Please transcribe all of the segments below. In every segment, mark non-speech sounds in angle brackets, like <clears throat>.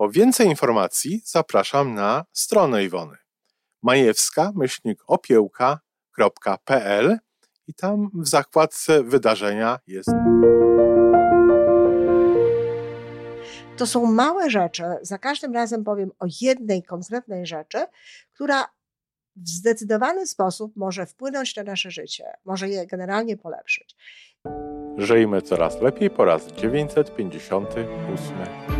Po więcej informacji zapraszam na stronę Iwony majewska-opiełka.pl i tam w zakładce wydarzenia jest. To są małe rzeczy. Za każdym razem powiem o jednej konkretnej rzeczy, która w zdecydowany sposób może wpłynąć na nasze życie, może je generalnie polepszyć. Żyjmy coraz lepiej po raz 958.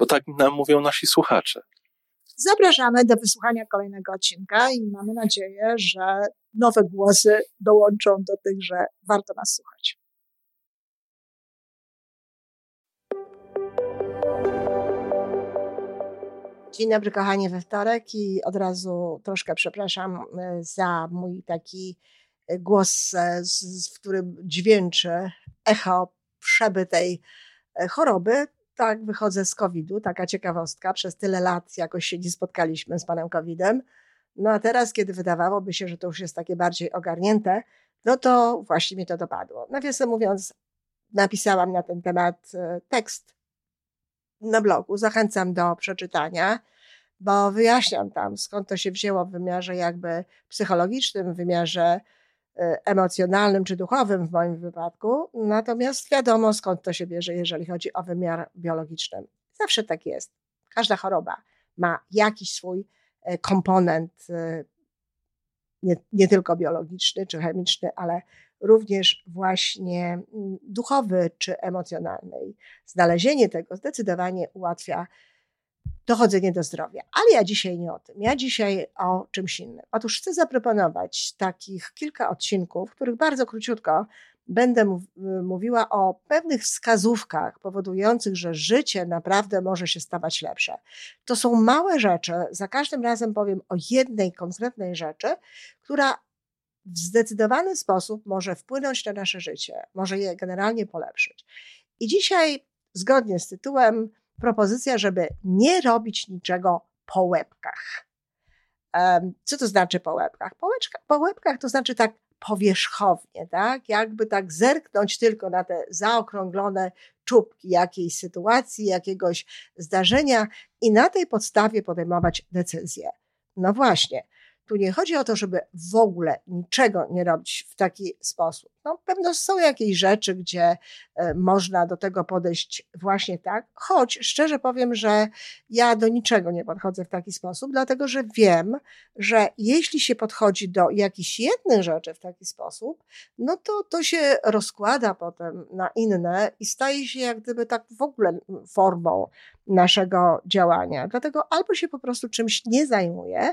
bo tak nam mówią nasi słuchacze. Zapraszamy do wysłuchania kolejnego odcinka i mamy nadzieję, że nowe głosy dołączą do tych, że warto nas słuchać. Dzień dobry, kochani, we wtorek i od razu troszkę przepraszam e, za mój taki e, głos, e, w którym dźwięczy echo przebytej choroby tak, wychodzę z COVID-u, taka ciekawostka. Przez tyle lat jakoś się nie spotkaliśmy z panem COVID-em. No a teraz, kiedy wydawałoby się, że to już jest takie bardziej ogarnięte, no to właśnie mi to dopadło. Nawiasem mówiąc, napisałam na ten temat e, tekst na blogu. Zachęcam do przeczytania, bo wyjaśniam tam, skąd to się wzięło w wymiarze jakby psychologicznym, w wymiarze emocjonalnym czy duchowym w moim wypadku, natomiast wiadomo skąd to się bierze, jeżeli chodzi o wymiar biologiczny. Zawsze tak jest. Każda choroba ma jakiś swój e, komponent, e, nie, nie tylko biologiczny czy chemiczny, ale również właśnie mm, duchowy czy emocjonalny. Znalezienie tego zdecydowanie ułatwia dochodzenie do zdrowia. Ale ja dzisiaj nie o tym. Ja dzisiaj o czymś innym. Otóż chcę zaproponować takich kilka odcinków, w których bardzo króciutko będę mówiła o pewnych wskazówkach powodujących, że życie naprawdę może się stawać lepsze. To są małe rzeczy. Za każdym razem powiem o jednej konkretnej rzeczy, która w zdecydowany sposób może wpłynąć na nasze życie, może je generalnie polepszyć. I dzisiaj, zgodnie z tytułem, propozycja, żeby nie robić niczego po łebkach. Co to znaczy po łebkach? Po, łebka, po łebkach to znaczy tak powierzchownie, tak? Jakby tak zerknąć tylko na te zaokrąglone czubki jakiejś sytuacji, jakiegoś zdarzenia i na tej podstawie podejmować decyzje. No właśnie, tu nie chodzi o to, żeby w ogóle niczego nie robić w taki sposób. No, pewno są jakieś rzeczy, gdzie e, można do tego podejść właśnie tak, choć szczerze powiem, że ja do niczego nie podchodzę w taki sposób, dlatego że wiem, że jeśli się podchodzi do jakichś jednych rzeczy w taki sposób, no to to się rozkłada potem na inne i staje się jak gdyby tak w ogóle formą naszego działania. Dlatego albo się po prostu czymś nie zajmuje,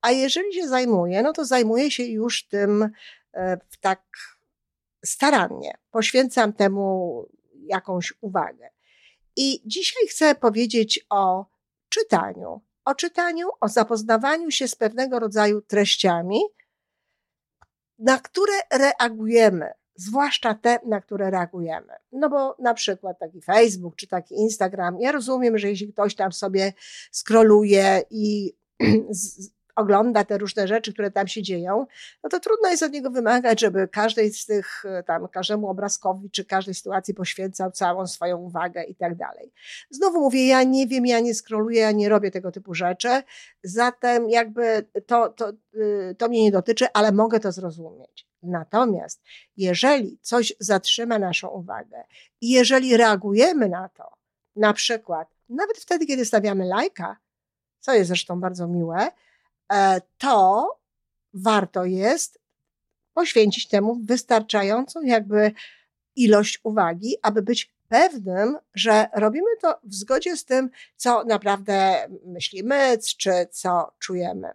a jeżeli się zajmuje, no to zajmuje się już tym e, tak starannie. Poświęcam temu jakąś uwagę. I dzisiaj chcę powiedzieć o czytaniu. O czytaniu, o zapoznawaniu się z pewnego rodzaju treściami, na które reagujemy zwłaszcza te, na które reagujemy. No bo na przykład taki Facebook czy taki Instagram, ja rozumiem, że jeśli ktoś tam sobie skroluje i <clears throat> ogląda te różne rzeczy, które tam się dzieją, no to trudno jest od niego wymagać, żeby każdej z tych, e, tam, każdemu obrazkowi czy każdej sytuacji poświęcał całą swoją uwagę i tak dalej. Znowu mówię, ja nie wiem, ja nie skroluję, ja nie robię tego typu rzeczy, zatem jakby to, to, y, to mnie nie dotyczy, ale mogę to zrozumieć. Natomiast jeżeli coś zatrzyma naszą uwagę i jeżeli reagujemy na to, na przykład nawet wtedy, kiedy stawiamy lajka, co jest zresztą bardzo miłe, to warto jest poświęcić temu wystarczającą jakby ilość uwagi, aby być pewnym, że robimy to w zgodzie z tym, co naprawdę myślimy, czy co czujemy.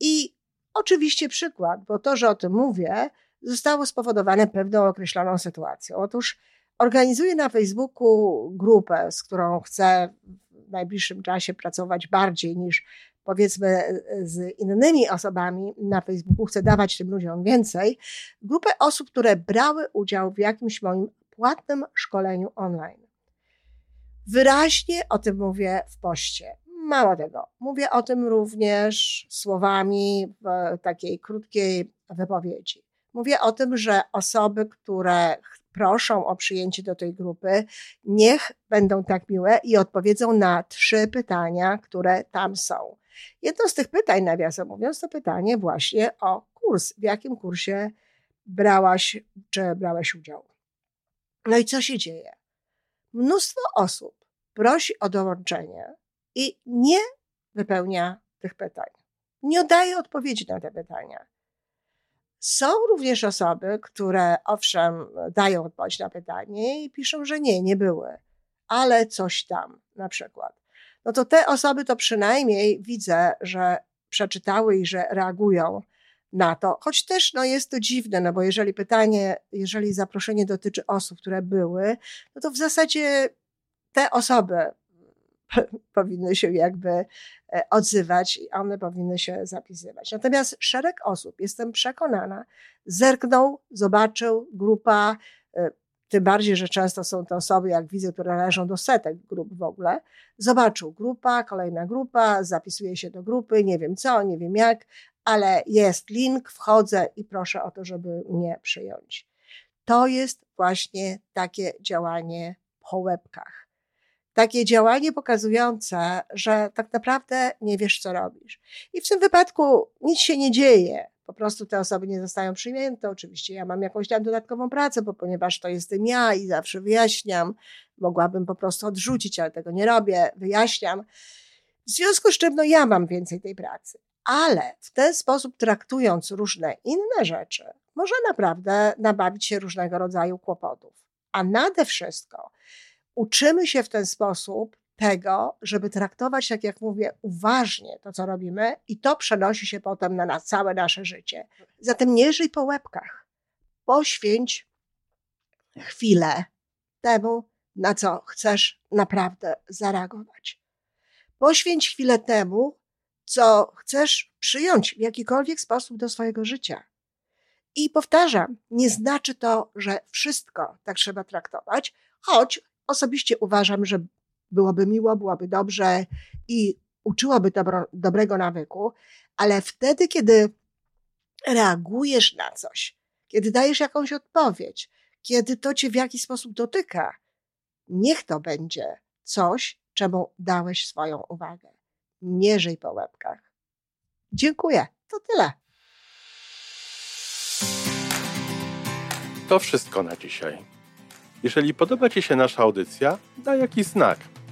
I oczywiście przykład, bo to, że o tym mówię, zostało spowodowane pewną określoną sytuacją. Otóż organizuję na Facebooku grupę, z którą chcę w najbliższym czasie pracować bardziej niż powiedzmy z innymi osobami na Facebooku, chcę dawać tym ludziom więcej, grupę osób, które brały udział w jakimś moim płatnym szkoleniu online. Wyraźnie o tym mówię w poście. Mało tego, mówię o tym również słowami w takiej krótkiej wypowiedzi. Mówię o tym, że osoby, które proszą o przyjęcie do tej grupy, niech będą tak miłe i odpowiedzą na trzy pytania, które tam są. Jedno z tych pytań, nawiasem mówiąc, to pytanie właśnie o kurs. W jakim kursie brałaś, czy brałeś udział? No i co się dzieje? Mnóstwo osób prosi o dołączenie i nie wypełnia tych pytań. Nie oddaje odpowiedzi na te pytania. Są również osoby, które owszem dają odpowiedź na pytanie i piszą, że nie, nie były, ale coś tam na przykład. No to te osoby to przynajmniej widzę, że przeczytały i że reagują na to, choć też no, jest to dziwne, no bo jeżeli pytanie, jeżeli zaproszenie dotyczy osób, które były, no to w zasadzie te osoby <laughs> powinny się jakby e, odzywać i one powinny się zapisywać. Natomiast szereg osób, jestem przekonana, zerknął, zobaczył, grupa, e, tym bardziej, że często są to osoby, jak widzę, które należą do setek grup w ogóle, zobaczył grupa, kolejna grupa, zapisuje się do grupy, nie wiem co, nie wiem jak, ale jest link, wchodzę i proszę o to, żeby mnie przyjąć. To jest właśnie takie działanie po łebkach takie działanie pokazujące, że tak naprawdę nie wiesz, co robisz. I w tym wypadku nic się nie dzieje. Po prostu te osoby nie zostają przyjęte. Oczywiście ja mam jakąś tam dodatkową pracę, bo ponieważ to jestem ja i zawsze wyjaśniam, mogłabym po prostu odrzucić, ale tego nie robię, wyjaśniam. W związku z czym no ja mam więcej tej pracy. Ale w ten sposób traktując różne inne rzeczy, może naprawdę nabawić się różnego rodzaju kłopotów. A nade wszystko uczymy się w ten sposób tego, żeby traktować, tak jak mówię, uważnie to, co robimy, i to przenosi się potem na, na całe nasze życie. Zatem nie żyj po łebkach. Poświęć chwilę temu, na co chcesz naprawdę zareagować. Poświęć chwilę temu, co chcesz przyjąć w jakikolwiek sposób do swojego życia. I powtarzam, nie znaczy to, że wszystko tak trzeba traktować, choć Osobiście uważam, że byłoby miło, byłoby dobrze i uczyłoby dobro, dobrego nawyku, ale wtedy, kiedy reagujesz na coś, kiedy dajesz jakąś odpowiedź, kiedy to cię w jakiś sposób dotyka, niech to będzie coś, czemu dałeś swoją uwagę. Nie żyj po łebkach. Dziękuję. To tyle. To wszystko na dzisiaj. Jeżeli podoba Ci się nasza audycja, daj jakiś znak